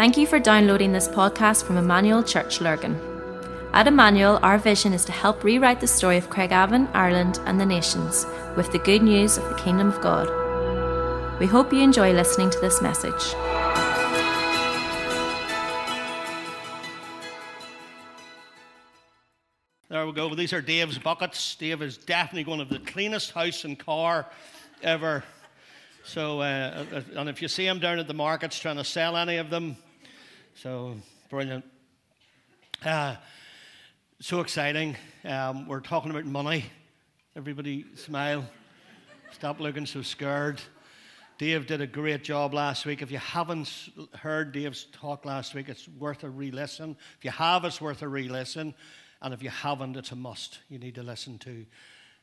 Thank you for downloading this podcast from Emmanuel Church Lurgan. At Emmanuel, our vision is to help rewrite the story of Craigavon, Ireland, and the nations with the good news of the Kingdom of God. We hope you enjoy listening to this message. There we go. These are Dave's buckets. Dave is definitely going to have the cleanest house and car ever. So, uh, uh, and if you see him down at the markets trying to sell any of them, so brilliant. Uh, so exciting. Um, we're talking about money. Everybody smile. Stop looking so scared. Dave did a great job last week. If you haven't heard Dave's talk last week, it's worth a re listen. If you have, it's worth a re listen. And if you haven't, it's a must. You need to listen to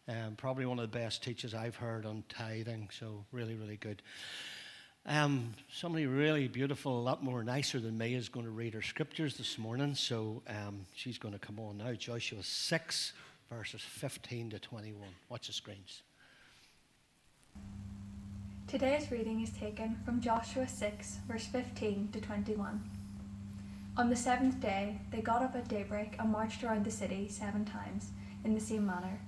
um, probably one of the best teachers I've heard on tithing, so really, really good. Um, somebody really beautiful, a lot more nicer than me, is going to read her scriptures this morning. So um, she's going to come on now. Joshua 6, verses 15 to 21. Watch the screens. Today's reading is taken from Joshua 6, verse 15 to 21. On the seventh day, they got up at daybreak and marched around the city seven times, in the same manner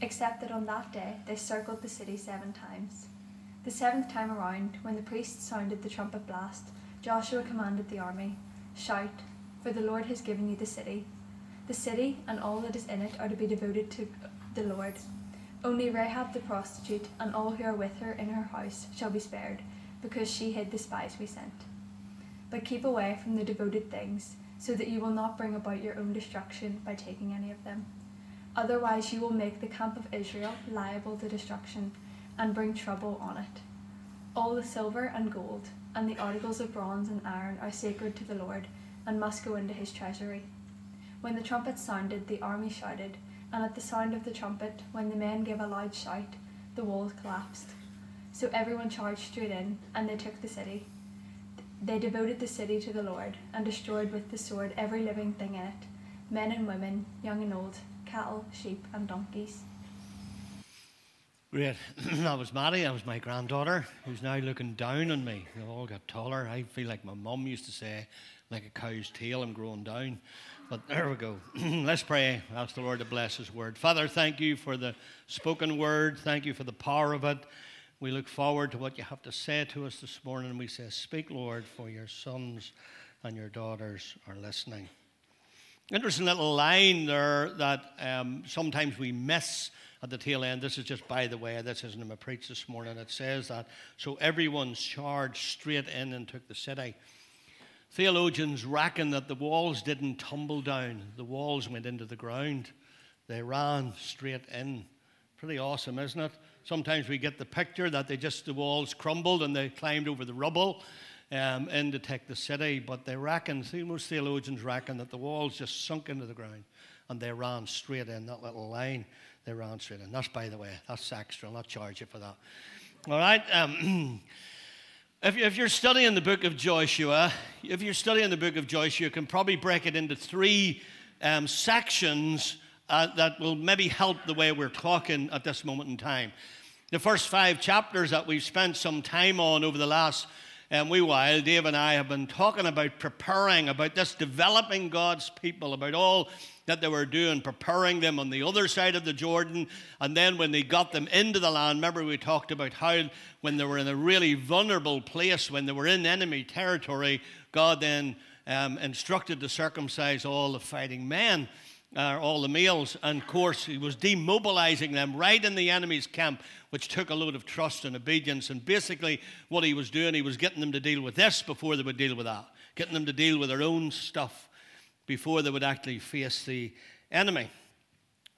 except that on that day they circled the city seven times. The seventh time around, when the priests sounded the trumpet blast, Joshua commanded the army Shout, for the Lord has given you the city. The city and all that is in it are to be devoted to the Lord. Only Rahab the prostitute and all who are with her in her house shall be spared, because she hid the spies we sent. But keep away from the devoted things, so that you will not bring about your own destruction by taking any of them. Otherwise, you will make the camp of Israel liable to destruction and bring trouble on it. All the silver and gold and the articles of bronze and iron are sacred to the Lord and must go into his treasury. When the trumpet sounded, the army shouted, and at the sound of the trumpet, when the men gave a loud shout, the walls collapsed. So everyone charged straight in, and they took the city. They devoted the city to the Lord, and destroyed with the sword every living thing in it men and women, young and old, cattle, sheep, and donkeys. Great. that was Maddie. That was my granddaughter, who's now looking down on me. They all got taller. I feel like my mum used to say, like a cow's tail, I'm growing down. But there we go. Let's pray. Ask the Lord to bless His word. Father, thank you for the spoken word. Thank you for the power of it. We look forward to what you have to say to us this morning. We say, Speak, Lord, for your sons and your daughters are listening. Interesting little line there that um, sometimes we miss at the tail end. This is just by the way, this isn't in my preach this morning. It says that, so everyone charged straight in and took the city. Theologians reckon that the walls didn't tumble down, the walls went into the ground. They ran straight in. Pretty awesome, isn't it? Sometimes we get the picture that they just, the walls crumbled and they climbed over the rubble um, in to take the city, but they reckon, see, most theologians reckon that the walls just sunk into the ground and they ran straight in, that little line, they ran straight in. That's, by the way, that's extra. I'll not charge you for that. All right? Um, if, you're studying the book of Joshua, if you're studying the book of Joshua, you can probably break it into three um, sections uh, that will maybe help the way we're talking at this moment in time. The first five chapters that we've spent some time on over the last um, wee while, Dave and I have been talking about preparing, about this developing God's people, about all that they were doing, preparing them on the other side of the Jordan. And then when they got them into the land, remember we talked about how when they were in a really vulnerable place, when they were in enemy territory, God then um, instructed to circumcise all the fighting men uh, all the males. And of course, he was demobilizing them right in the enemy's camp, which took a load of trust and obedience. And basically, what he was doing, he was getting them to deal with this before they would deal with that, getting them to deal with their own stuff before they would actually face the enemy.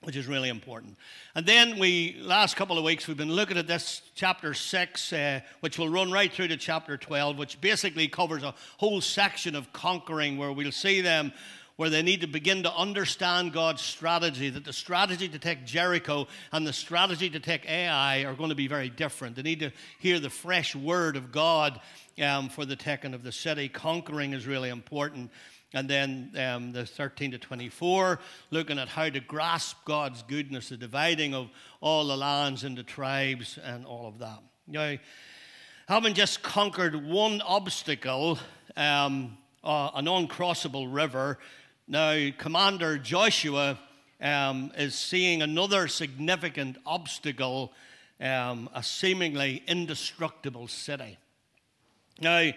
Which is really important. And then we, last couple of weeks, we've been looking at this chapter 6, uh, which will run right through to chapter 12, which basically covers a whole section of conquering where we'll see them where they need to begin to understand God's strategy, that the strategy to take Jericho and the strategy to take Ai are going to be very different. They need to hear the fresh word of God um, for the taking of the city. Conquering is really important. And then um, the 13 to 24, looking at how to grasp God's goodness, the dividing of all the lands into tribes and all of that. Now, having just conquered one obstacle, um, uh, an uncrossable river. Now, Commander Joshua um, is seeing another significant obstacle, um, a seemingly indestructible city. Now,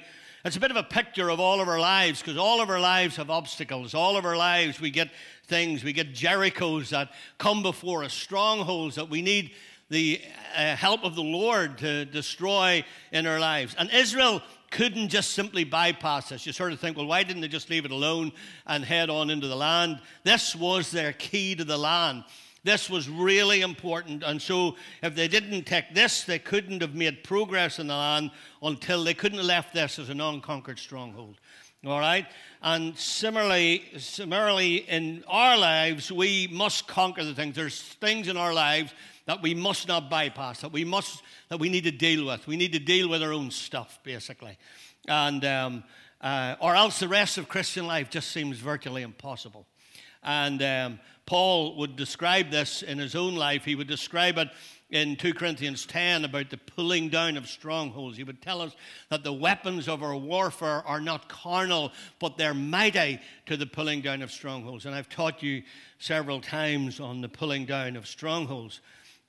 it's a bit of a picture of all of our lives because all of our lives have obstacles. All of our lives, we get things, we get Jerichos that come before us, strongholds that we need the uh, help of the Lord to destroy in our lives. And Israel couldn't just simply bypass this. You sort of think, well, why didn't they just leave it alone and head on into the land? This was their key to the land. This was really important. And so, if they didn't take this, they couldn't have made progress in the land until they couldn't have left this as a non conquered stronghold. All right? And similarly, similarly, in our lives, we must conquer the things. There's things in our lives that we must not bypass, that we must, that we need to deal with. We need to deal with our own stuff, basically. And, um, uh, or else the rest of Christian life just seems virtually impossible. And um, Paul would describe this in his own life. He would describe it in 2 Corinthians 10 about the pulling down of strongholds. He would tell us that the weapons of our warfare are not carnal, but they're mighty to the pulling down of strongholds. And I've taught you several times on the pulling down of strongholds.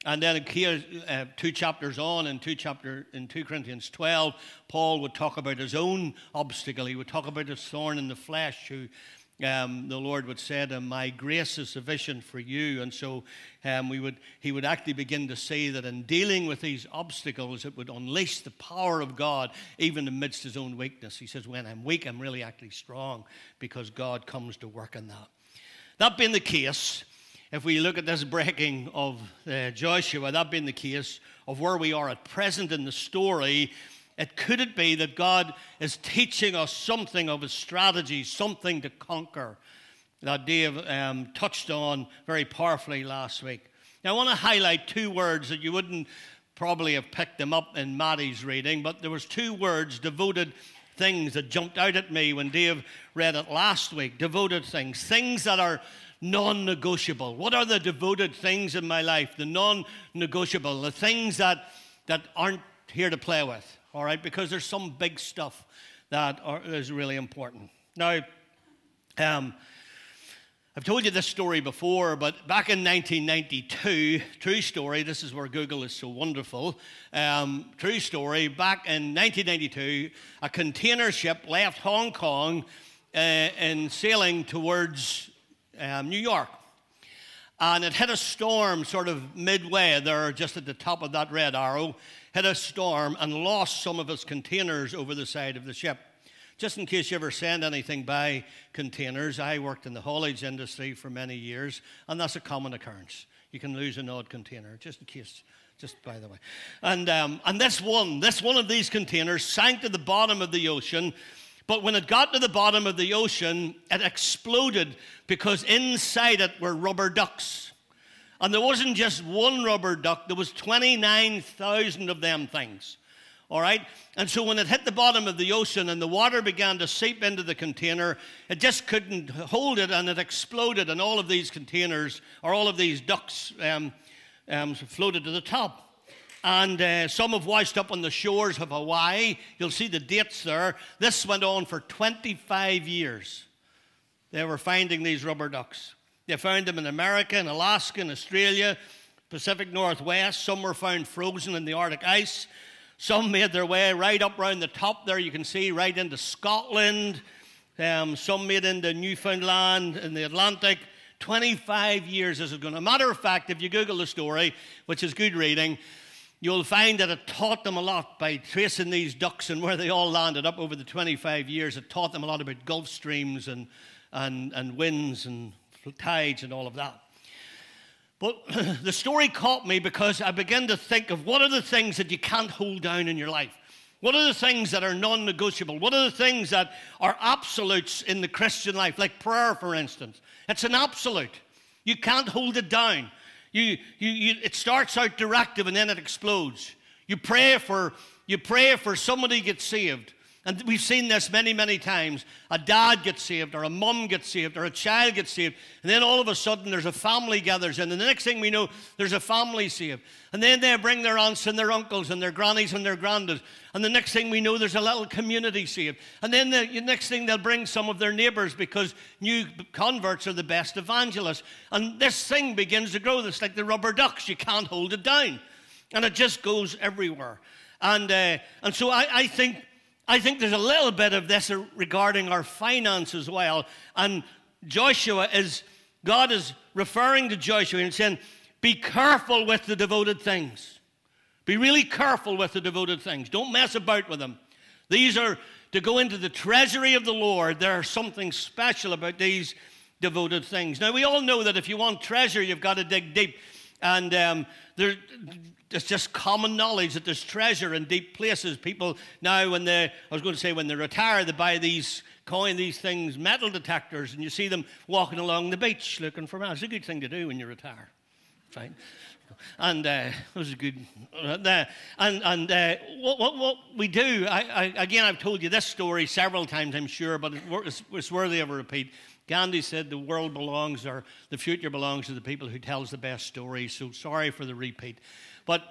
And then here, uh, two chapters on, in two chapter in two Corinthians twelve, Paul would talk about his own obstacle. He would talk about his thorn in the flesh, who um, the Lord would say to him, My grace is sufficient for you. And so um, we would, he would actually begin to say that in dealing with these obstacles, it would unleash the power of God even amidst his own weakness. He says, When I'm weak, I'm really actually strong because God comes to work in that. That being the case, if we look at this breaking of uh, Joshua, that being the case of where we are at present in the story, it could it be that God is teaching us something of his strategy, something to conquer that Dave um, touched on very powerfully last week. Now, I want to highlight two words that you wouldn't probably have picked them up in Maddie's reading, but there was two words, devoted things, that jumped out at me when Dave read it last week. Devoted things, things that are non-negotiable. What are the devoted things in my life? The non-negotiable, the things that that aren't here to play with all right, because there's some big stuff that are, is really important. Now, um, I've told you this story before, but back in 1992, true story, this is where Google is so wonderful. Um, true story, back in 1992, a container ship left Hong Kong uh, and sailing towards um, New York. And it hit a storm sort of midway there, just at the top of that red arrow hit a storm and lost some of its containers over the side of the ship. Just in case you ever send anything by containers, I worked in the haulage industry for many years, and that's a common occurrence. You can lose an odd container, just in case, just by the way. And, um, and this one, this one of these containers sank to the bottom of the ocean. But when it got to the bottom of the ocean, it exploded because inside it were rubber ducks. And there wasn't just one rubber duck, there was 29,000 of them things. All right? And so when it hit the bottom of the ocean and the water began to seep into the container, it just couldn't hold it and it exploded, and all of these containers, or all of these ducks, um, um, floated to the top. And uh, some have washed up on the shores of Hawaii. You'll see the dates there. This went on for 25 years. They were finding these rubber ducks. They found them in America, in Alaska, in Australia, Pacific Northwest. Some were found frozen in the Arctic ice. Some made their way right up around the top there, you can see, right into Scotland. Um, some made into Newfoundland in the Atlantic. 25 years this is going. A matter of fact, if you Google the story, which is good reading, you'll find that it taught them a lot by tracing these ducks and where they all landed up over the 25 years. It taught them a lot about Gulf streams and, and, and winds and tides and all of that. But the story caught me because I began to think of what are the things that you can't hold down in your life? What are the things that are non negotiable? What are the things that are absolutes in the Christian life, like prayer, for instance? It's an absolute. You can't hold it down. You, you, you, it starts out directive and then it explodes. You pray for, you pray for somebody gets saved. And we've seen this many, many times. A dad gets saved, or a mum gets saved, or a child gets saved. And then all of a sudden, there's a family gathers in. And the next thing we know, there's a family saved. And then they bring their aunts and their uncles and their grannies and their granddads. And the next thing we know, there's a little community saved. And then the next thing, they'll bring some of their neighbors because new converts are the best evangelists. And this thing begins to grow. It's like the rubber ducks. You can't hold it down. And it just goes everywhere. And, uh, and so I, I think I think there's a little bit of this regarding our finance as well. And Joshua is, God is referring to Joshua and saying, Be careful with the devoted things. Be really careful with the devoted things. Don't mess about with them. These are to go into the treasury of the Lord. There's something special about these devoted things. Now, we all know that if you want treasure, you've got to dig deep. And um, there, it's just common knowledge that there's treasure in deep places. People now, when they, I was going to say, when they retire, they buy these, coin these things, metal detectors, and you see them walking along the beach looking for metal. It's a good thing to do when you retire. Fine. And uh, it was a good. Uh, and and uh, what, what, what, we do, I, I, again, I've told you this story several times, I'm sure, but it's, it's worthy of a repeat. Gandhi said the world belongs, or the future belongs to the people who tells the best stories. So sorry for the repeat. But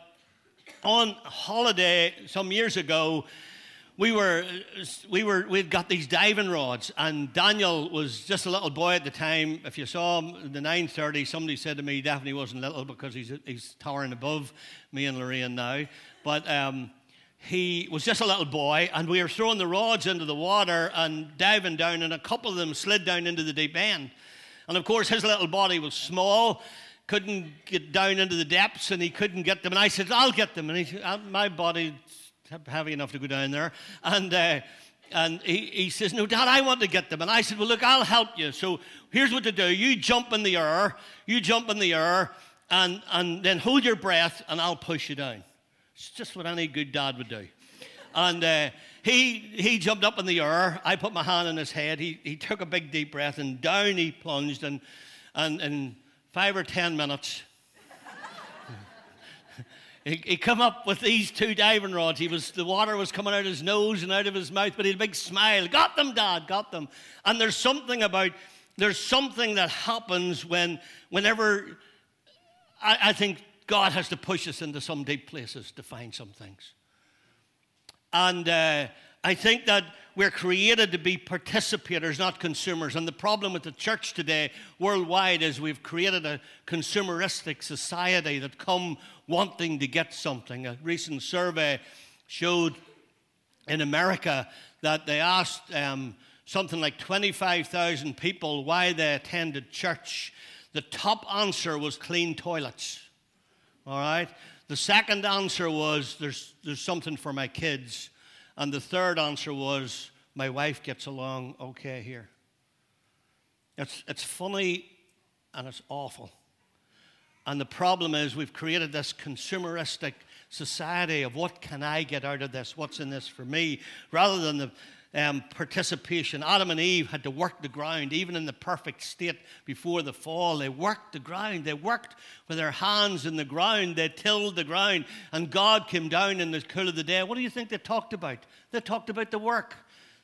on holiday some years ago, we were we were we'd got these diving rods and daniel was just a little boy at the time. If you saw him in the 930 somebody said to me definitely wasn't little because he's he's towering above me and lorraine now. But um, he was just a little boy and we were throwing the rods into the water and diving down and a couple of them slid down into the deep end. And of course his little body was small couldn't get down into the depths and he couldn't get them. And I said, I'll get them. And he said, uh, my body's heavy enough to go down there. And, uh, and he, he says, No, Dad, I want to get them. And I said, Well, look, I'll help you. So here's what to do you jump in the air, you jump in the air, and, and then hold your breath, and I'll push you down. It's just what any good dad would do. And uh, he, he jumped up in the air. I put my hand on his head. He, he took a big deep breath, and down he plunged. And, and, and five or ten minutes. he, he come up with these two diving rods. He was the water was coming out of his nose and out of his mouth, but he had a big smile. Got them, Dad, got them. And there's something about there's something that happens when whenever I, I think God has to push us into some deep places to find some things. And uh, I think that we're created to be participators, not consumers. And the problem with the church today, worldwide, is we've created a consumeristic society that come wanting to get something. A recent survey showed in America that they asked um, something like 25,000 people why they attended church. The top answer was clean toilets. All right? The second answer was there's, there's something for my kids. And the third answer was, my wife gets along okay here. It's, it's funny and it's awful. And the problem is, we've created this consumeristic society of what can I get out of this? What's in this for me? Rather than the um, participation. Adam and Eve had to work the ground, even in the perfect state before the fall. They worked the ground. They worked with their hands in the ground. They tilled the ground. And God came down in the cool of the day. What do you think they talked about? They talked about the work.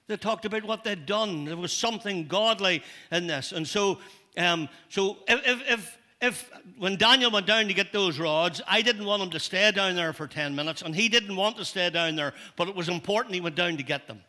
They talked about what they'd done. There was something godly in this. And so, um, so if, if, if when Daniel went down to get those rods, I didn't want him to stay down there for 10 minutes, and he didn't want to stay down there, but it was important he went down to get them.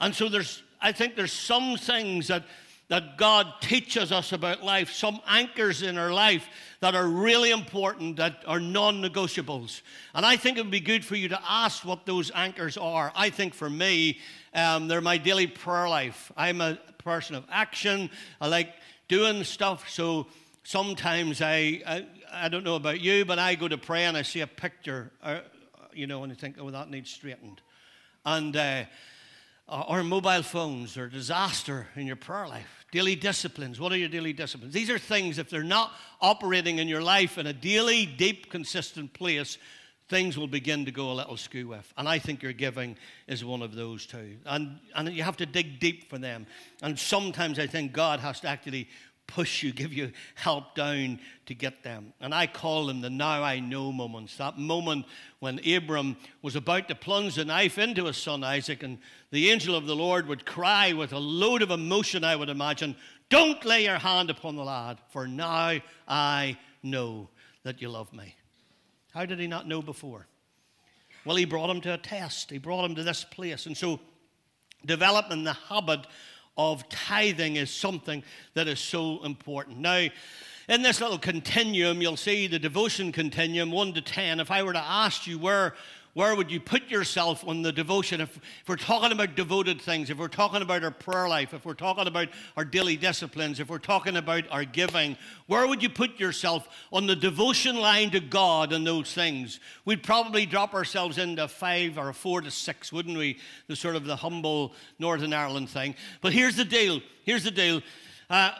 And so there's, I think there's some things that, that God teaches us about life, some anchors in our life that are really important, that are non negotiables. And I think it would be good for you to ask what those anchors are. I think for me, um, they're my daily prayer life. I'm a person of action, I like doing stuff. So sometimes I, I, I don't know about you, but I go to pray and I see a picture, uh, you know, and I think, oh, that needs straightened. And, uh, Uh, or mobile phones or disaster in your prayer life. Daily disciplines. What are your daily disciplines? These are things, if they're not operating in your life in a daily, deep, consistent place, things will begin to go a little skew with. And I think your giving is one of those too. And, and you have to dig deep for them. And sometimes I think God has to actually push you, give you help down to get them. And I call them the now I know moments. That moment when Abram was about to plunge the knife into his son Isaac, and the angel of the Lord would cry with a load of emotion, I would imagine, Don't lay your hand upon the lad, for now I know that you love me. How did he not know before? Well, he brought him to a test. He brought him to this place. And so, developing the habit of tithing is something that is so important. Now, in this little continuum, you'll see the devotion continuum 1 to 10. If I were to ask you where where would you put yourself on the devotion? If, if, we're talking about devoted things, if we're talking about our prayer life, if we're talking about our daily disciplines, if we're talking about our giving, where would you put yourself on the devotion line to God and those things? We'd probably drop ourselves into five or four to six, wouldn't we? The sort of the humble Northern Ireland thing. But here's the deal. Here's the deal. Uh,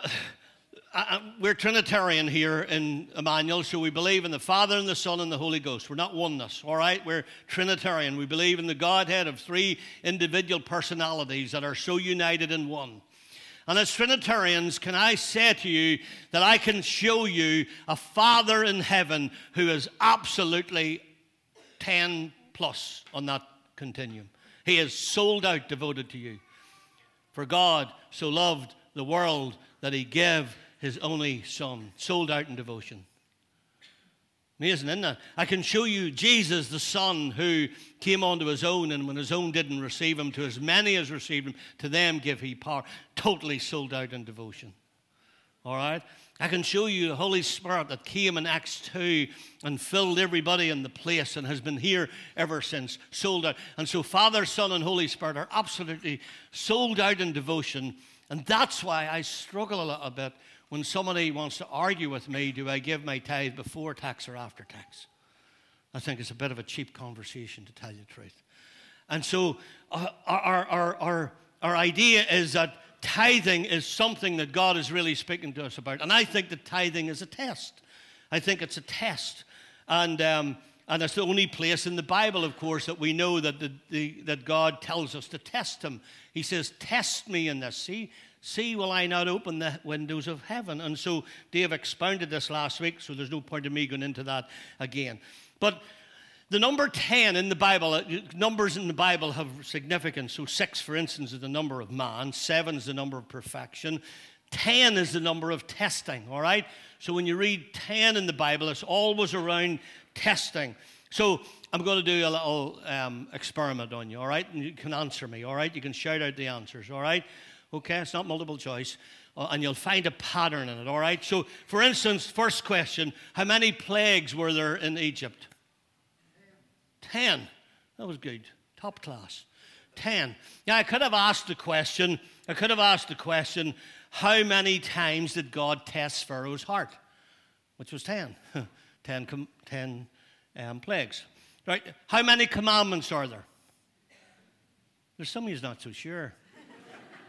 uh, we're Trinitarian here in Emmanuel, so we believe in the Father and the Son and the Holy Ghost. We're not oneness, all right? We're Trinitarian. We believe in the Godhead of three individual personalities that are so united in one. And as Trinitarians, can I say to you that I can show you a Father in heaven who is absolutely 10 plus on that continuum? He is sold out, devoted to you. For God so loved the world that he gave his only son, sold out in devotion. Amazing, isn't it? I can show you Jesus, the Son, who came onto his own, and when his own didn't receive him, to as many as received him, to them give he power. Totally sold out in devotion. All right? I can show you the Holy Spirit that came in Acts 2 and filled everybody in the place and has been here ever since, sold out. And so, Father, Son, and Holy Spirit are absolutely sold out in devotion. And that's why I struggle a little bit when somebody wants to argue with me, do I give my tithe before tax or after tax? I think it's a bit of a cheap conversation, to tell you the truth. And so, uh, our, our, our, our idea is that tithing is something that God is really speaking to us about. And I think that tithing is a test. I think it's a test. And, um, and it's the only place in the Bible, of course, that we know that, the, the, that God tells us to test Him. He says, Test me in this. See, See, will I not open the windows of heaven? And so Dave expounded this last week, so there's no point in me going into that again. But the number 10 in the Bible, uh, numbers in the Bible have significance. So, six, for instance, is the number of man, seven is the number of perfection, 10 is the number of testing, all right? So, when you read 10 in the Bible, it's always around testing. So, I'm going to do a little um, experiment on you, all right? And you can answer me, all right? You can shout out the answers, all right? Okay, it's not multiple choice. Uh, and you'll find a pattern in it, all right? So, for instance, first question How many plagues were there in Egypt? Ten. That was good. Top class. Ten. Yeah, I could have asked the question, I could have asked the question, how many times did God test Pharaoh's heart? Which was ten. ten, com- ten um, plagues. Right? How many commandments are there? There's some of you not so sure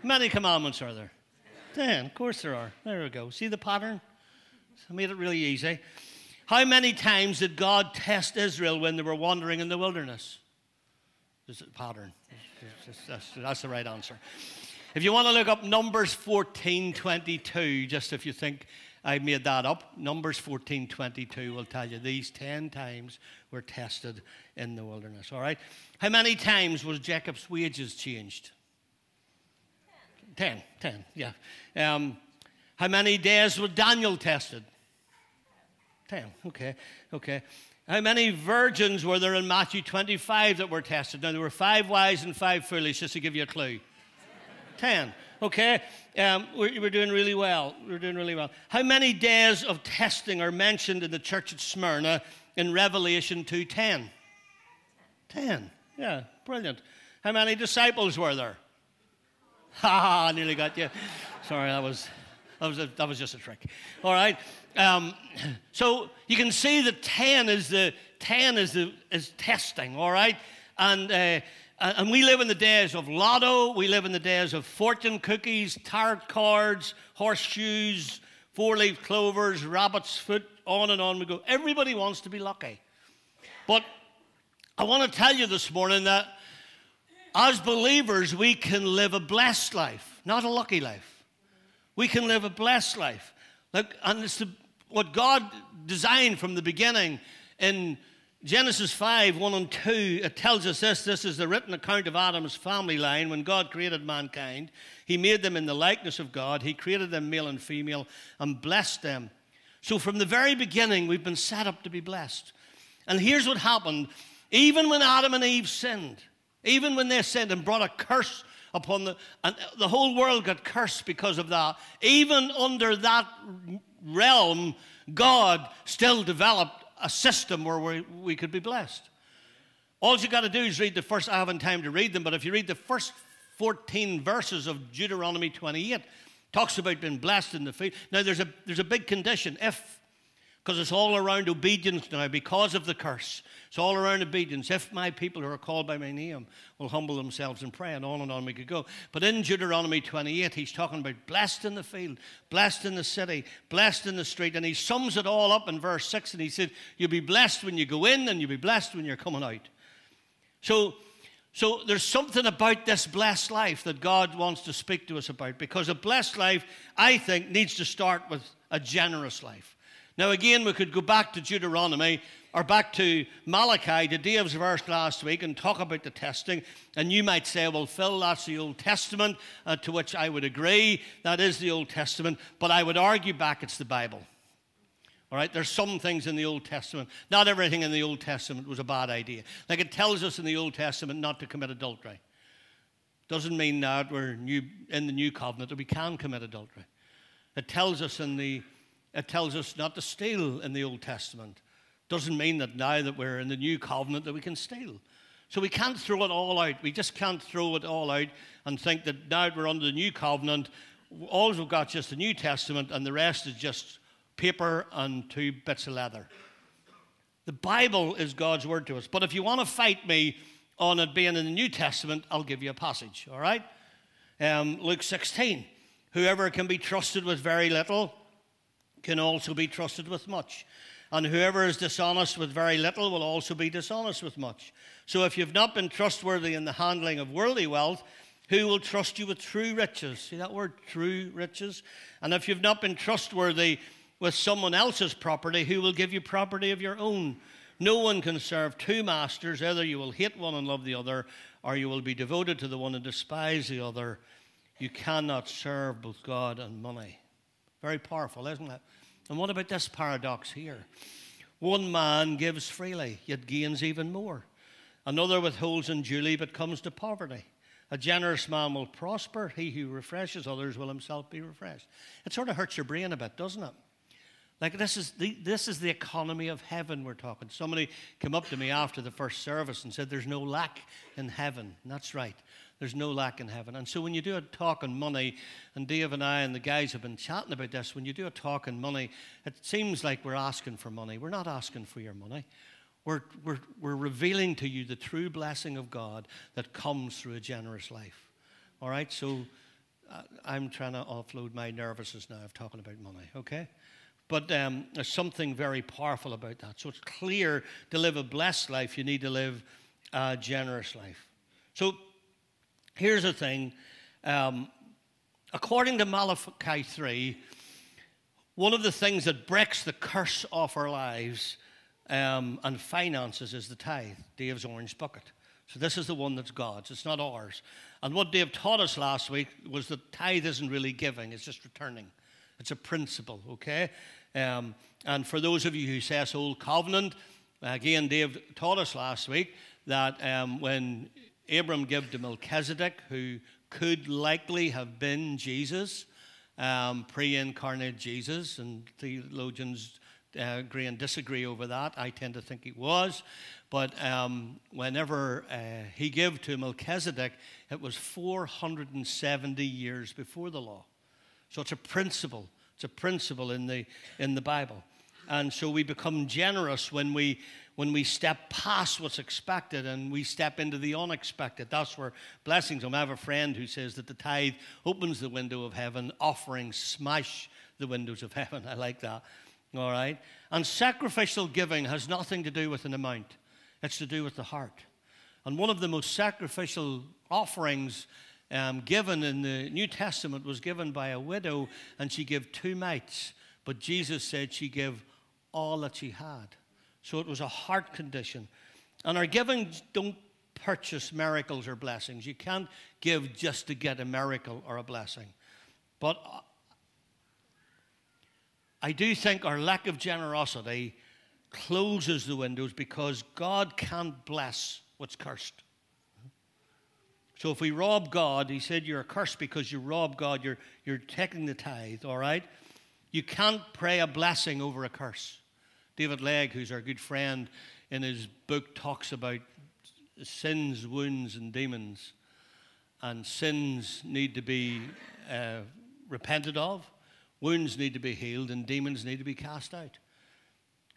many commandments are there? Ten, of course there are. There we go. See the pattern? I made it really easy. How many times did God test Israel when they were wandering in the wilderness? There's a pattern. That's, the right answer. If you want to look up Numbers 14 22, just if you think I made that up, Numbers 14 22 will tell you these 10 times were tested in the wilderness. All right? How many times was Jacob's wages changed? Ten. Ten, yeah. Um, how many days was Daniel tested? Ten, okay, okay. How many virgins were there in Matthew 25 that were tested? Now, there were five wise and five foolish, just to give you a clue. Ten, okay. Um, we're, we're doing really well. We're doing really well. How many days of testing are mentioned in the church at Smyrna in Revelation 2.10? Ten, yeah, brilliant. How many disciples were there? Ha ha, nearly got you. Sorry, that was, that was, a, that was just a trick. All right. Um, so you can see that 10 is the 10 is the is testing, all right? And uh, and we live in the days of lotto, we live in the days of fortune cookies, tarot cards, horseshoes, four-leaf clovers, rabbit's foot, on and on we go. Everybody wants to be lucky. But I want to tell you this morning that as believers, we can live a blessed life, not a lucky life. We can live a blessed life. Look, and it's the, what God designed from the beginning in Genesis 5 1 and 2, it tells us this. This is the written account of Adam's family line. When God created mankind, He made them in the likeness of God. He created them male and female and blessed them. So from the very beginning, we've been set up to be blessed. And here's what happened even when Adam and Eve sinned, even when they sinned and brought a curse upon the, and the whole world got cursed because of that, even under that realm, God still developed a system where we, we could be blessed. All you got to do is read the first, I haven't time to read them, but if you read the first 14 verses of Deuteronomy 28, talks about being blessed in the field. Now, there's a, there's a big condition. If because it's all around obedience now because of the curse. It's all around obedience. If my people who are called by my name will humble themselves and pray, and on and on we could go. But in Deuteronomy 28, he's talking about blessed in the field, blessed in the city, blessed in the street. And he sums it all up in verse 6, and he said, You'll be blessed when you go in, and you'll be blessed when you're coming out. So, so there's something about this blessed life that God wants to speak to us about because a blessed life, I think, needs to start with a generous life. Now, again, we could go back to Deuteronomy or back to Malachi, the Dave's verse last week, and talk about the testing. And you might say, well, Phil, that's the Old Testament, uh, to which I would agree. That is the Old Testament. But I would argue back it's the Bible. All right, there's some things in the Old Testament. Not everything in the Old Testament was a bad idea. Like it tells us in the Old Testament not to commit adultery. Doesn't mean that we're new, in the new covenant that we can commit adultery. It tells us in the it tells us not to steal in the Old Testament. Doesn't mean that now that we're in the new covenant that we can steal. So we can't throw it all out. We just can't throw it all out and think that now we're under the new covenant, all we've got just the New Testament and the rest is just paper and two bits of leather. The Bible is God's word to us. But if you want to fight me on it being in the New Testament, I'll give you a passage, all right? Um, Luke 16. Whoever can be trusted with very little can also be trusted with much. And whoever is dishonest with very little will also be dishonest with much. So if you've not been trustworthy in the handling of worldly wealth, who will trust you with true riches? See that word, true riches? And if you've not been trustworthy with someone else's property, who will give you property of your own? No one can serve two masters. Either you will hate one and love the other, or you will be devoted to the one and despise the other. You cannot serve both God and money. Very powerful, isn't it? And what about this paradox here? One man gives freely, yet gains even more. Another withholds unduly, but comes to poverty. A generous man will prosper. He who refreshes others will himself be refreshed. It sort of hurts your brain a bit, doesn't it? Like this is the, this is the economy of heaven we're talking. Somebody came up to me after the first service and said, "There's no lack in heaven." And that's right. There's no lack in heaven. And so when you do a talk on money, and Dave and I and the guys have been chatting about this, when you do a talk on money, it seems like we're asking for money. We're not asking for your money. We're, we're, we're revealing to you the true blessing of God that comes through a generous life. All right? So uh, I'm trying to offload my nervousness now of talking about money, okay? But um, there's something very powerful about that. So it's clear to live a blessed life, you need to live a generous life. So Here's the thing um, according to Malachi 3, one of the things that breaks the curse off our lives um, and finances is the tithe, Dave's orange bucket. So this is the one that's God's, it's not ours. And what Dave taught us last week was that tithe isn't really giving, it's just returning. It's a principle, okay? Um, and for those of you who say it's old covenant, again, Dave taught us last week that um, when Abram gave to Melchizedek, who could likely have been Jesus, um, pre incarnate Jesus, and theologians uh, agree and disagree over that. I tend to think he was. But um, whenever uh, he gave to Melchizedek, it was 470 years before the law. So it's a principle. It's a principle in the, in the Bible. And so we become generous when we when we step past what's expected and we step into the unexpected. That's where blessings come. I have a friend who says that the tithe opens the window of heaven, offerings smash the windows of heaven. I like that. All right? And sacrificial giving has nothing to do with an amount, it's to do with the heart. And one of the most sacrificial offerings um, given in the New Testament was given by a widow, and she gave two mites. But Jesus said she gave all that she had. So it was a heart condition. And our giving don't purchase miracles or blessings. You can't give just to get a miracle or a blessing. But uh, I do think our lack of generosity closes the windows because God can't bless what's cursed. So if we rob God, he said you're cursed because you rob God, you're, you're taking the tithe, all right? You can't pray a blessing over a curse. David Legg, who's our good friend, in his book talks about sins, wounds, and demons. And sins need to be uh, repented of, wounds need to be healed, and demons need to be cast out.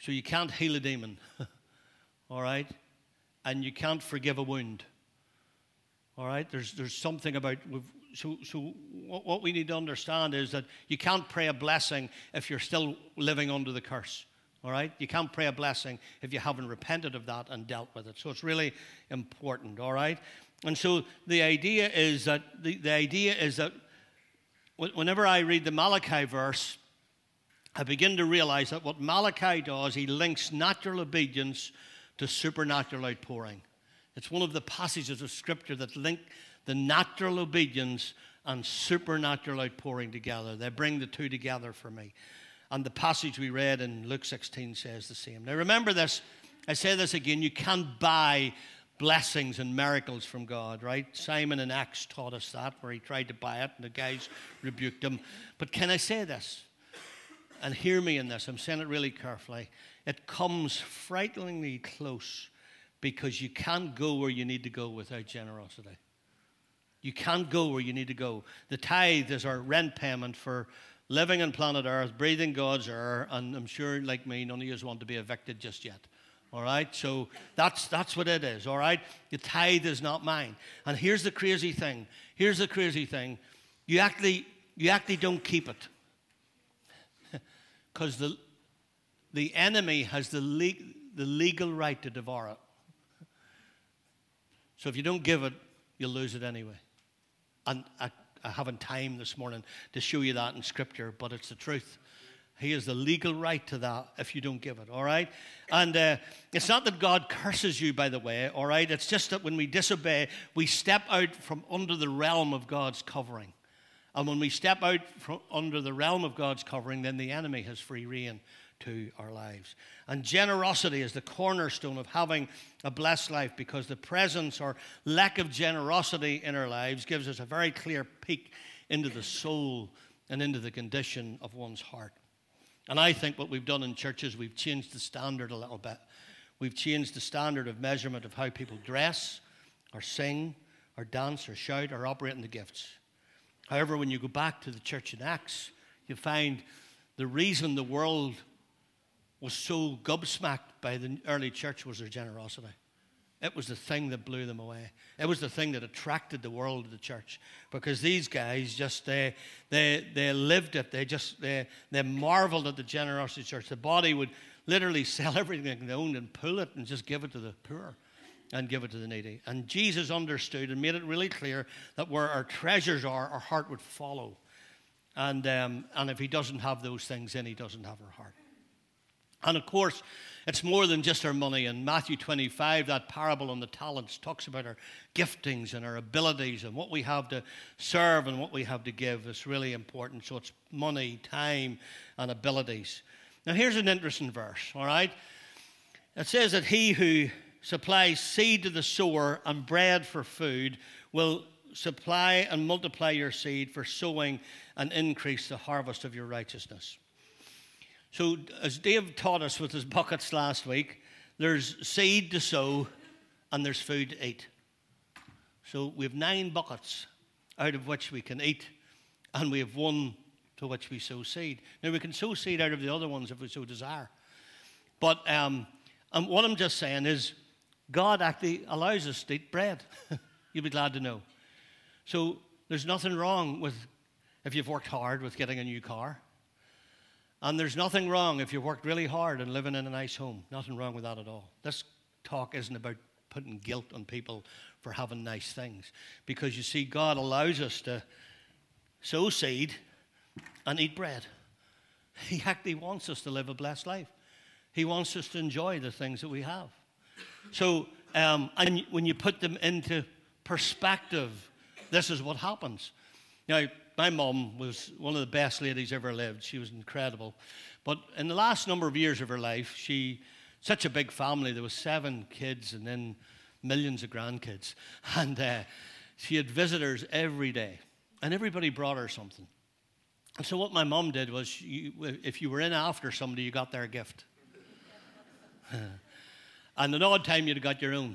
So you can't heal a demon, all right? And you can't forgive a wound. All right, there's, there's something about, so, so what we need to understand is that you can't pray a blessing if you're still living under the curse. All right, you can't pray a blessing if you haven't repented of that and dealt with it. So it's really important. All right, and so the idea is that the, the idea is that whenever I read the Malachi verse, I begin to realize that what Malachi does, he links natural obedience to supernatural outpouring. It's one of the passages of Scripture that link the natural obedience and supernatural outpouring together. They bring the two together for me. And the passage we read in Luke 16 says the same. Now, remember this. I say this again you can't buy blessings and miracles from God, right? Simon in Acts taught us that, where he tried to buy it and the guys rebuked him. But can I say this? And hear me in this, I'm saying it really carefully. It comes frighteningly close because you can't go where you need to go without generosity. You can't go where you need to go. The tithe is our rent payment for living on planet Earth, breathing God's air, and I'm sure, like me, none of you want to be evicted just yet. All right? So that's, that's what it is, all right? The tithe is not mine. And here's the crazy thing. Here's the crazy thing. You actually, you actually don't keep it. Because the, the enemy has the, le- the legal right to devour it. So if you don't give it, you'll lose it anyway. And I haven't time this morning to show you that in Scripture, but it's the truth. He has the legal right to that if you don't give it, all right? And uh, it's not that God curses you, by the way, all right? It's just that when we disobey, we step out from under the realm of God's covering. And when we step out from under the realm of God's covering, then the enemy has free rein to our lives. And generosity is the cornerstone of having a blessed life because the presence or lack of generosity in our lives gives us a very clear peek into the soul and into the condition of one's heart. And I think what we've done in churches, we've changed the standard a little bit. We've changed the standard of measurement of how people dress, or sing, or dance, or shout, or operate in the gifts. However, when you go back to the church in Acts, you find the reason the world was so gobsmacked by the early church was their generosity. It was the thing that blew them away. It was the thing that attracted the world to the church because these guys just they they they lived it. They just they they marveled at the generosity of the church. The body would literally sell everything they owned and pull it and just give it to the poor and give it to the needy. And Jesus understood and made it really clear that where our treasures are, our heart would follow. And um, and if he doesn't have those things, then he doesn't have our heart. And of course, it's more than just our money. In Matthew 25, that parable on the talents talks about our giftings and our abilities and what we have to serve and what we have to give. It's really important. So it's money, time, and abilities. Now, here's an interesting verse, all right? It says that he who supplies seed to the sower and bread for food will supply and multiply your seed for sowing and increase the harvest of your righteousness. So, as Dave taught us with his buckets last week, there's seed to sow and there's food to eat. So, we have nine buckets out of which we can eat, and we have one to which we sow seed. Now, we can sow seed out of the other ones if we so desire. But um, and what I'm just saying is, God actually allows us to eat bread. You'll be glad to know. So, there's nothing wrong with if you've worked hard with getting a new car. And there's nothing wrong if you worked really hard and living in a nice home. Nothing wrong with that at all. This talk isn't about putting guilt on people for having nice things. Because you see, God allows us to sow seed and eat bread. He actually wants us to live a blessed life. He wants us to enjoy the things that we have. So, um, and when you put them into perspective, this is what happens. Now, my mom was one of the best ladies ever lived. She was incredible. But in the last number of years of her life, she such a big family. There was seven kids and then millions of grandkids, and uh, she had visitors every day, and everybody brought her something. And so what my mom did was, you, if you were in after somebody, you got their gift. and an odd time, you'd got your own.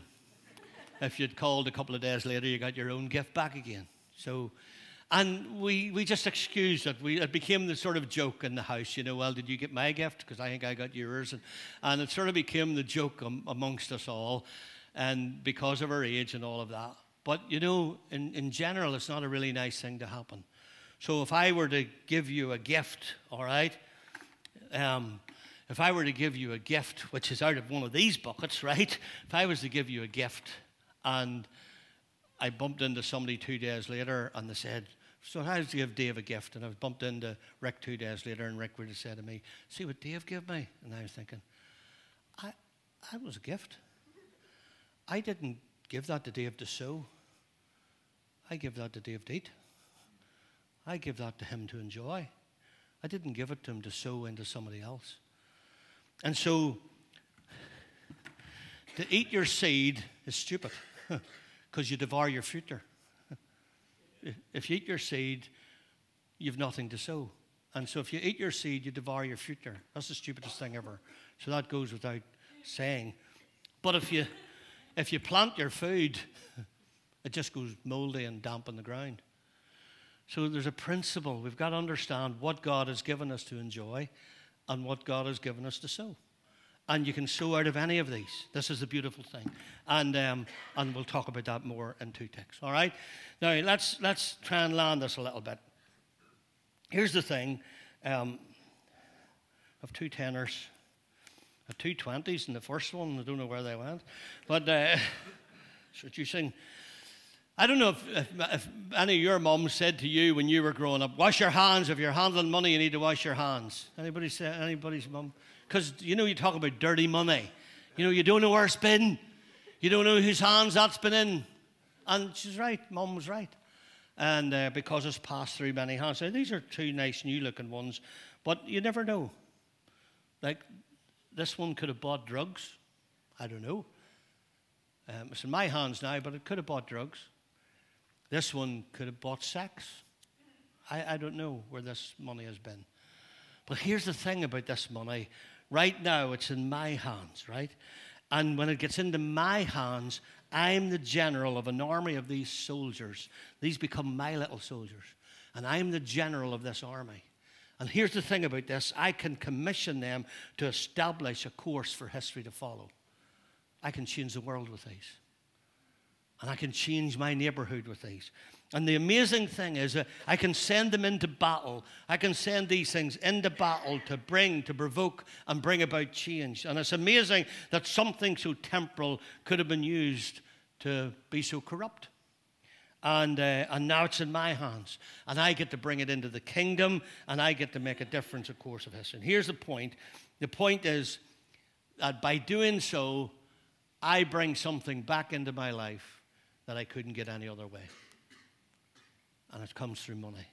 If you'd called a couple of days later, you got your own gift back again. So, and we, we just excused it. We, it became the sort of joke in the house, you know, well, did you get my gift? Because I think I got yours. And, and it sort of became the joke am, amongst us all, and because of our age and all of that. But, you know, in, in general, it's not a really nice thing to happen. So if I were to give you a gift, all right, um, if I were to give you a gift, which is out of one of these buckets, right? If I was to give you a gift and I bumped into somebody two days later and they said, So I did you give Dave a gift? And I was bumped into Rick two days later and Rick would have said to me, See what Dave gave me? And I was thinking, I, that was a gift. I didn't give that to Dave to sow. I gave that to Dave to eat. I give that to him to enjoy. I didn't give it to him to sow into somebody else. And so, to eat your seed is stupid because you devour your future. If you eat your seed, you've nothing to sow. And so, if you eat your seed, you devour your future. That's the stupidest thing ever. So, that goes without saying. But if you, if you plant your food, it just goes moldy and damp on the ground. So there's a principle. We've got to understand what God has given us to enjoy and what God has given us to sow. And you can sow out of any of these. This is the beautiful thing. And, um, and we'll talk about that more in two ticks. All right? Now, let's, let's try and land this a little bit. Here's the thing um, have two tenors, have two 20s in the first one. I don't know where they went. But, uh, sing? I don't know if, if, if, any of your moms said to you when you were growing up, wash your hands. If you're handling money, you need to wash your hands. Anybody say, anybody's mom? Because, you know, you talk about dirty money. You know, you don't know where it's been. You don't know whose hands that's been in. And she's right. Mom was right. And uh, because it's passed through many hands. So these are two nice new looking ones. But you never know. Like, this one could have bought drugs. I don't know. Um, it's in my hands now, but it could have bought drugs. This one could have bought sex. I, I don't know where this money has been. But here's the thing about this money. Right now, it's in my hands, right? And when it gets into my hands, I'm the general of an army of these soldiers. These become my little soldiers. And I'm the general of this army. And here's the thing about this I can commission them to establish a course for history to follow. I can change the world with these and I can change my neighborhood with these. And the amazing thing is, uh, I can send them into battle. I can send these things into battle to bring, to provoke, and bring about change. And it's amazing that something so temporal could have been used to be so corrupt. And, uh, and now it's in my hands. And I get to bring it into the kingdom, and I get to make a difference, of course, of history. And here's the point the point is that by doing so, I bring something back into my life that I couldn't get any other way. And it comes through money.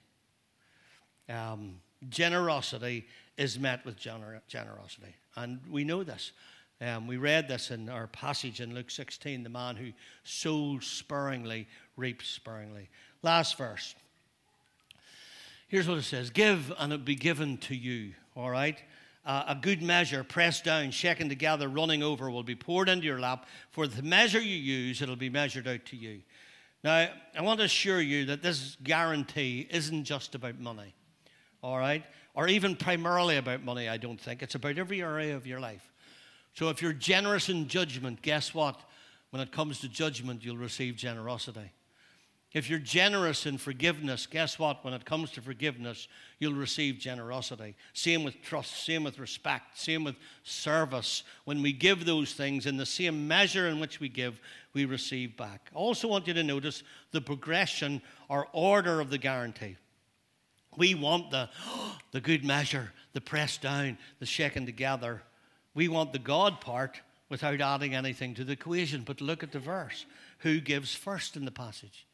Um, generosity is met with gener- generosity. And we know this. Um, we read this in our passage in Luke 16 the man who sows sparingly reaps sparingly. Last verse. Here's what it says Give, and it'll be given to you. All right? Uh, a good measure, pressed down, shaken together, running over, will be poured into your lap. For the measure you use, it'll be measured out to you. Now, I want to assure you that this guarantee isn't just about money, all right? Or even primarily about money, I don't think. It's about every area of your life. So if you're generous in judgment, guess what? When it comes to judgment, you'll receive generosity. If you're generous in forgiveness, guess what? When it comes to forgiveness, you'll receive generosity. Same with trust, same with respect, same with service. When we give those things in the same measure in which we give, we receive back. I also want you to notice the progression or order of the guarantee. We want the, the good measure, the pressed down, the shaken together. We want the God part without adding anything to the equation. But look at the verse. Who gives first in the passage?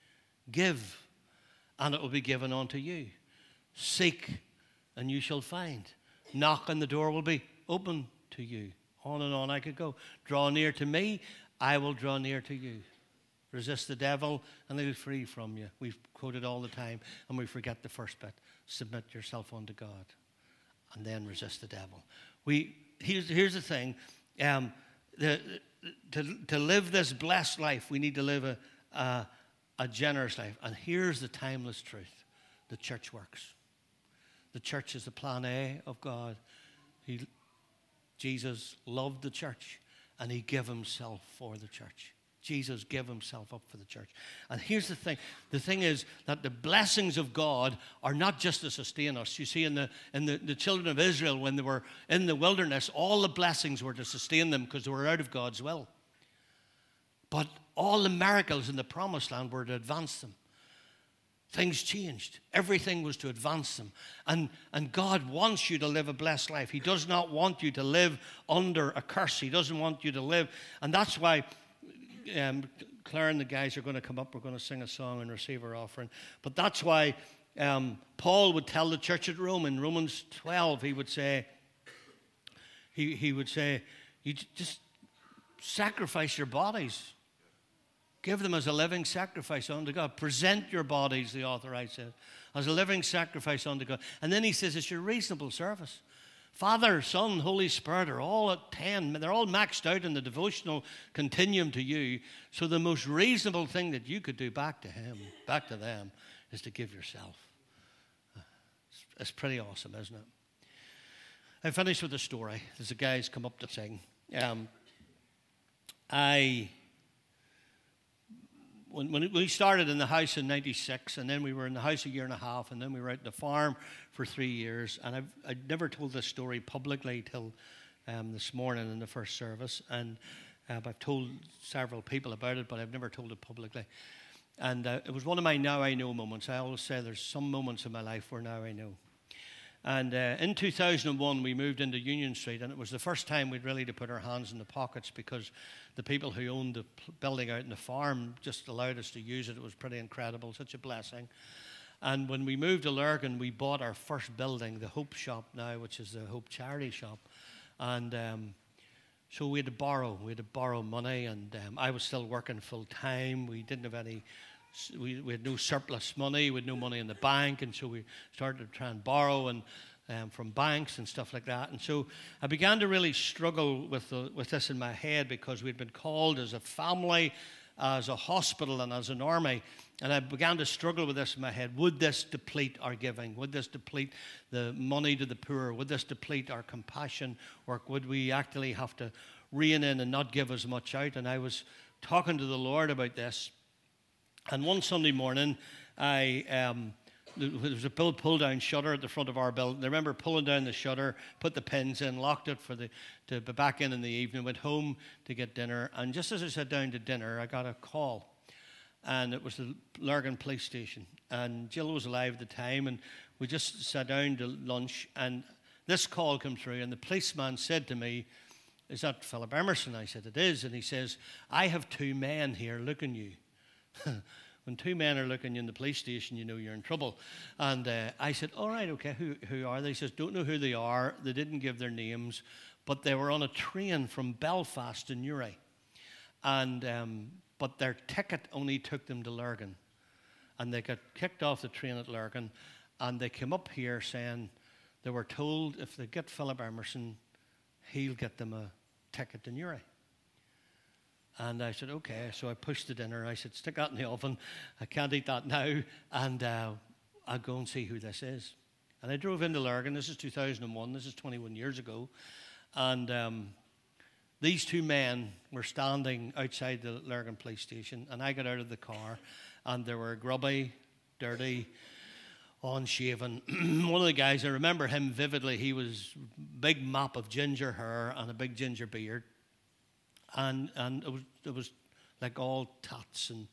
Give, and it will be given unto you. Seek, and you shall find. Knock, and the door will be open to you. On and on I could go. Draw near to me, I will draw near to you. Resist the devil, and he'll free from you. We've quoted all the time, and we forget the first bit. Submit yourself unto God, and then resist the devil. We, here's, here's the thing um, the, to, to live this blessed life, we need to live a, a, a generous life. And here's the timeless truth the church works. The church is the plan A of God. He, Jesus loved the church and he gave himself for the church. Jesus gave himself up for the church. And here's the thing the thing is that the blessings of God are not just to sustain us. You see, in the, in the, the children of Israel, when they were in the wilderness, all the blessings were to sustain them because they were out of God's will. But all the miracles in the promised land were to advance them. Things changed. Everything was to advance them. And, and God wants you to live a blessed life. He does not want you to live under a curse. He doesn't want you to live. And that's why um, Claire and the guys are going to come up. We're going to sing a song and receive our offering. But that's why um, Paul would tell the church at Rome in Romans 12, he would say, he, he would say, you just sacrifice your bodies Give them as a living sacrifice unto God. Present your bodies, the author I said, as a living sacrifice unto God. And then he says it's your reasonable service. Father, Son, Holy Spirit are all at 10. They're all maxed out in the devotional continuum to you. So the most reasonable thing that you could do back to Him, back to them, is to give yourself. It's pretty awesome, isn't it? I finished with a story. There's a guy who's come up to sing. Um, I when, when we started in the house in 96, and then we were in the house a year and a half, and then we were out the farm for three years. And I've, I'd never told this story publicly till um, this morning in the first service. And uh, I've told several people about it, but I've never told it publicly. And uh, it was one of my now I know moments. I always say there's some moments in my life where now I know. And uh, in 2001, we moved into Union Street, and it was the first time we'd really to put our hands in the pockets because the people who owned the building out in the farm just allowed us to use it. It was pretty incredible, such a blessing. And when we moved to Lurgan, we bought our first building, the Hope Shop now, which is the Hope Charity Shop. And um, so we had to borrow. We had to borrow money, and um, I was still working full time. We didn't have any we, we had no surplus money, we had no money in the bank, and so we started to try and borrow and um, from banks and stuff like that. And so I began to really struggle with, the, with this in my head because we'd been called as a family, as a hospital, and as an army. And I began to struggle with this in my head. Would this deplete our giving? Would this deplete the money to the poor? Would this deplete our compassion work? Would we actually have to rein in and not give as much out? And I was talking to the Lord about this. And one Sunday morning, I um, there was a pull, down shutter at the front of our building. I remember pulling down the shutter, put the pins in, locked it for the to be back in in the evening. Went home to get dinner, and just as I sat down to dinner, I got a call, and it was the Lurgan police station. And Jill was alive at the time, and we just sat down to lunch, and this call came through, and the policeman said to me, "Is that Philip Emerson?" I said, "It is," and he says, "I have two men here looking you." when two men are looking in the police station, you know you're in trouble. And uh, I said, All right, okay, who, who are they? He says, Don't know who they are. They didn't give their names, but they were on a train from Belfast to Newry. And, um, but their ticket only took them to Lurgan. And they got kicked off the train at Lurgan, and they came up here saying they were told if they get Philip Emerson, he'll get them a ticket to Newry. And I said, okay. So I pushed the dinner. I said, stick that in the oven. I can't eat that now. And uh, I'll go and see who this is. And I drove into Lurgan. This is 2001. This is 21 years ago. And um, these two men were standing outside the Lurgan police station, and I got out of the car, and they were grubby, dirty, unshaven. One of the guys, I remember him vividly. He was big mop of ginger hair and a big ginger beard, and and it was it was like all tats and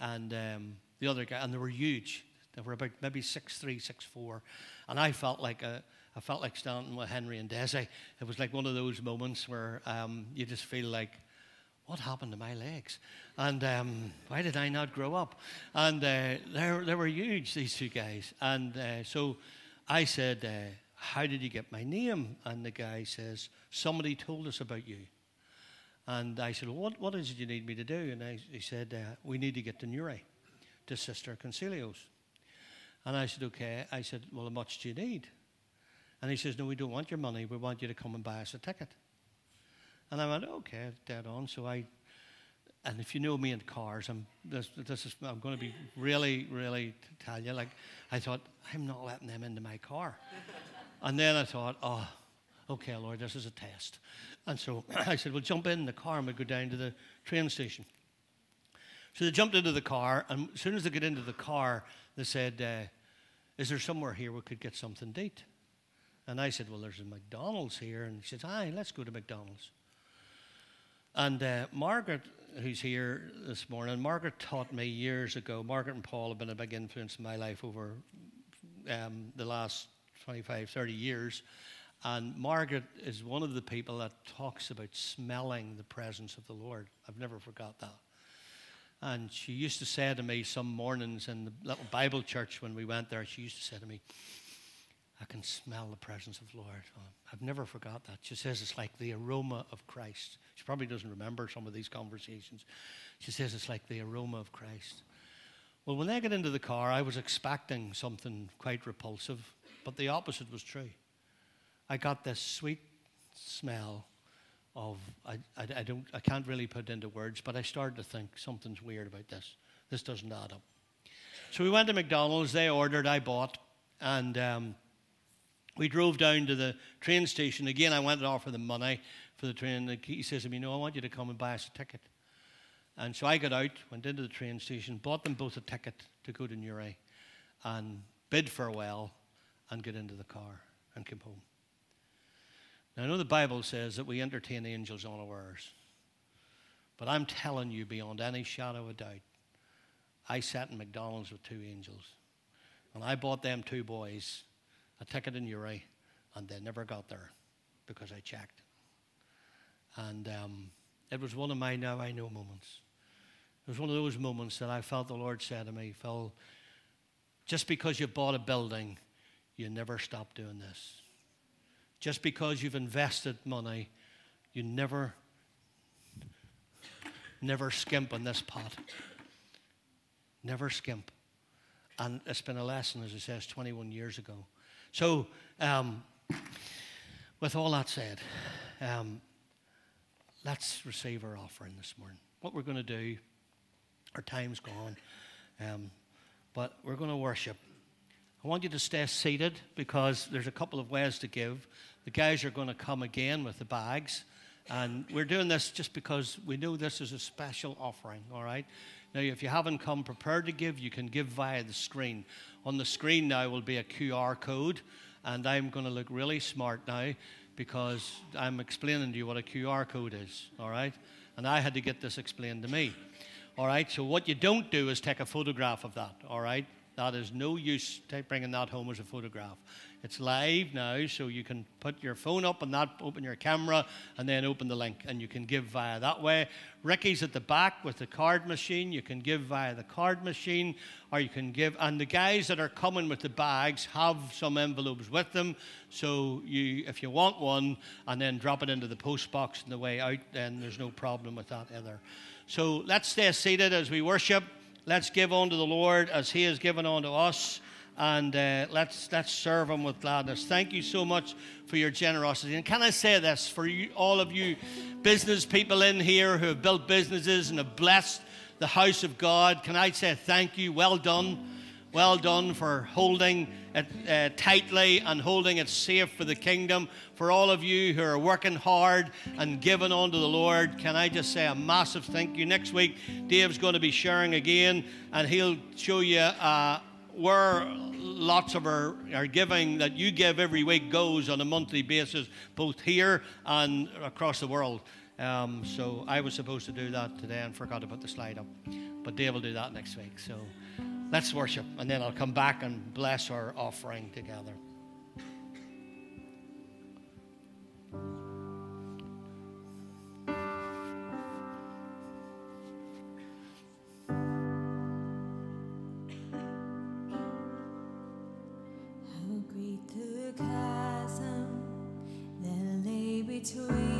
and um, the other guy, and they were huge. They were about maybe six three, six four, and I felt like a I felt like standing with Henry and Desi. It was like one of those moments where um, you just feel like, what happened to my legs? And um, why did I not grow up? And uh, they, they were huge, these two guys. And uh, so I said, uh, How did you get my name? And the guy says, Somebody told us about you. And I said, well, what, what is it you need me to do? And I, he said, uh, We need to get to Newry, to Sister Consilio's. And I said, Okay. I said, Well, how much do you need? And he says, No, we don't want your money. We want you to come and buy us a ticket. And I went, Okay, dead on. So I, and if you know me in cars, I'm, this, this is, I'm going to be really, really tell you, like, I thought, I'm not letting them into my car. and then I thought, Oh, okay, Lord, this is a test. And so I said, Well, jump in the car and we'll go down to the train station. So they jumped into the car, and as soon as they get into the car, they said, uh, Is there somewhere here we could get something to eat? And I said, Well, there's a McDonald's here. And she said, Aye, let's go to McDonald's. And uh, Margaret, who's here this morning, Margaret taught me years ago. Margaret and Paul have been a big influence in my life over um, the last 25, 30 years. And Margaret is one of the people that talks about smelling the presence of the Lord. I've never forgot that. And she used to say to me some mornings in the little Bible church when we went there, she used to say to me, I can smell the presence of the Lord. Um, I've never forgot that. She says it's like the aroma of Christ. She probably doesn't remember some of these conversations. She says it's like the aroma of Christ. Well, when I got into the car, I was expecting something quite repulsive, but the opposite was true. I got this sweet smell of, I, I, I, don't, I can't really put into words, but I started to think something's weird about this. This doesn't add up. So we went to McDonald's, they ordered, I bought, and um, we drove down to the train station. Again, I went to offer them money for the train. He says to me, No, I want you to come and buy us a ticket. And so I got out, went into the train station, bought them both a ticket to go to Newry, and bid farewell and get into the car and came home. Now, I know the Bible says that we entertain angels unawares. But I'm telling you, beyond any shadow of doubt, I sat in McDonald's with two angels. And I bought them two boys a ticket in Newry, and they never got there because I checked. And um, it was one of my now I know moments. It was one of those moments that I felt the Lord said to me, Phil, just because you bought a building, you never stop doing this. Just because you've invested money, you never, never skimp on this pot. Never skimp. And it's been a lesson, as it says, 21 years ago. So, um, with all that said, um, let's receive our offering this morning. What we're going to do, our time's gone, um, but we're going to worship. I want you to stay seated because there's a couple of ways to give. The guys are going to come again with the bags. And we're doing this just because we know this is a special offering, all right? Now, if you haven't come prepared to give, you can give via the screen. On the screen now will be a QR code, and I'm going to look really smart now because I'm explaining to you what a QR code is, all right? And I had to get this explained to me. All right, so what you don't do is take a photograph of that, all right? That is no use bringing that home as a photograph. It's live now, so you can put your phone up and that open your camera and then open the link and you can give via that way. Ricky's at the back with the card machine. You can give via the card machine or you can give and the guys that are coming with the bags have some envelopes with them. So you if you want one and then drop it into the post box on the way out, then there's no problem with that either. So let's stay seated as we worship. Let's give unto the Lord as He has given unto us and uh, let's, let's serve Him with gladness. Thank you so much for your generosity. And can I say this for you, all of you business people in here who have built businesses and have blessed the house of God? Can I say thank you? Well done. Well done for holding it uh, tightly and holding it safe for the kingdom. For all of you who are working hard and giving unto the Lord, can I just say a massive thank you? Next week, Dave's going to be sharing again, and he'll show you uh, where lots of our, our giving that you give every week goes on a monthly basis, both here and across the world. Um, so I was supposed to do that today and forgot to put the slide up. But Dave will do that next week. So let's worship, and then I'll come back and bless our offering together. How great the chasm that lay between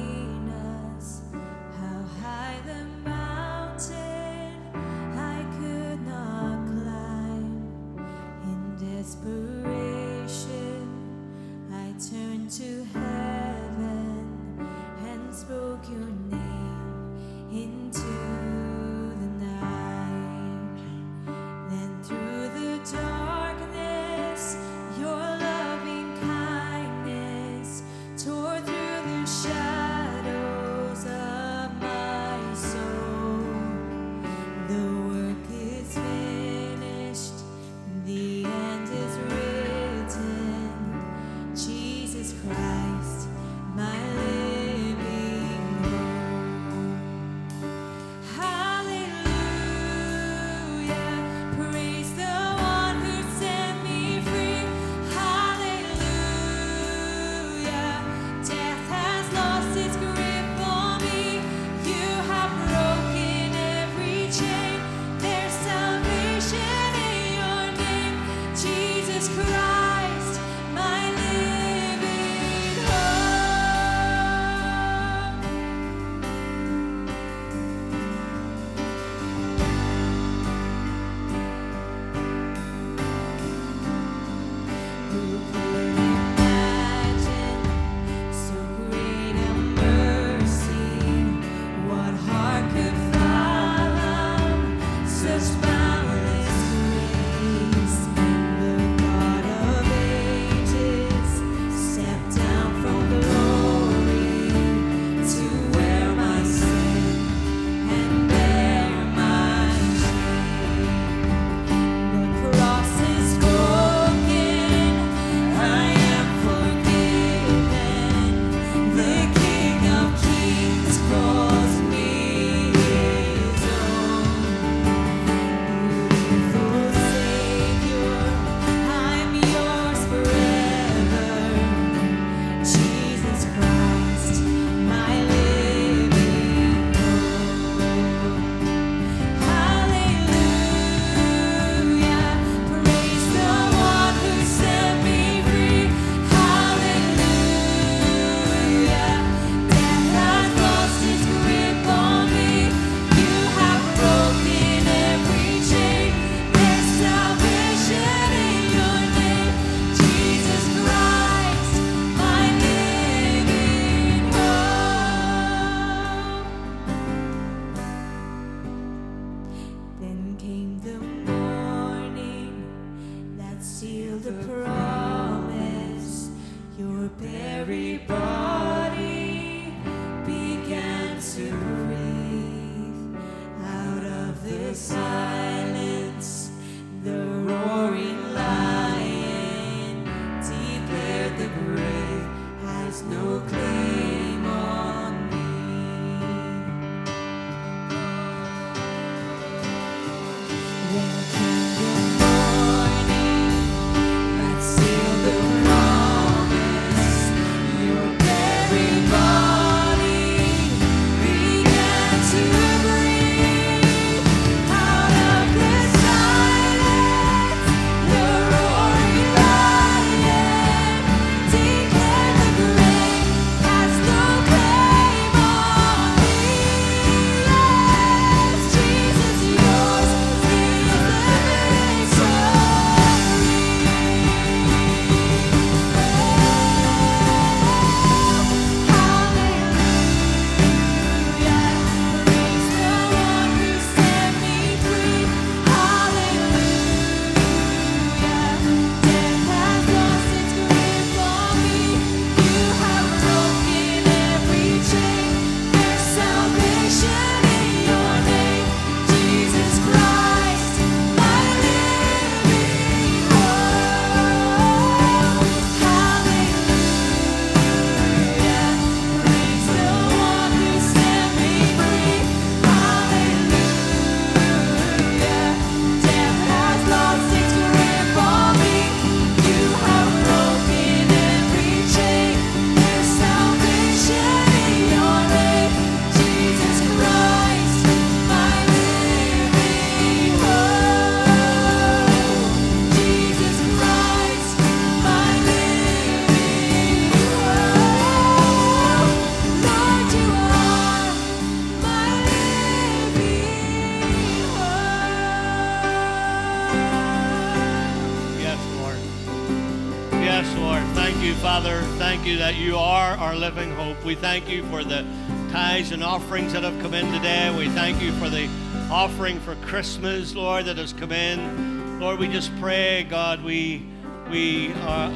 you are our living hope. We thank you for the tithes and offerings that have come in today. We thank you for the offering for Christmas, Lord, that has come in. Lord, we just pray, God, we we uh,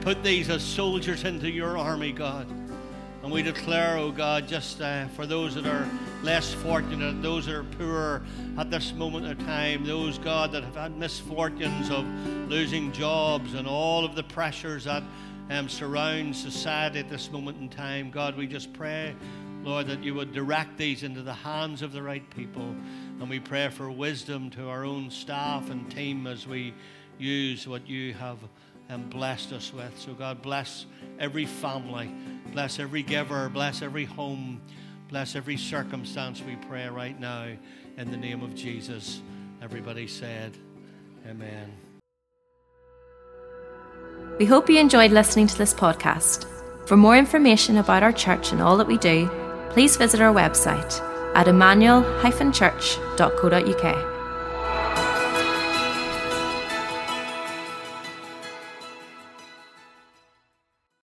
put these as soldiers into your army, God. And we declare, oh God, just uh, for those that are less fortunate, those that are poor at this moment of time, those, God, that have had misfortunes of losing jobs and all of the pressures that um, surround society at this moment in time, God, we just pray, Lord, that you would direct these into the hands of the right people. And we pray for wisdom to our own staff and team as we use what you have and blessed us with. So, God, bless every family, bless every giver, bless every home, bless every circumstance we pray right now in the name of Jesus. Everybody said, Amen. We hope you enjoyed listening to this podcast. For more information about our church and all that we do, please visit our website at emmanuel-church.co.uk.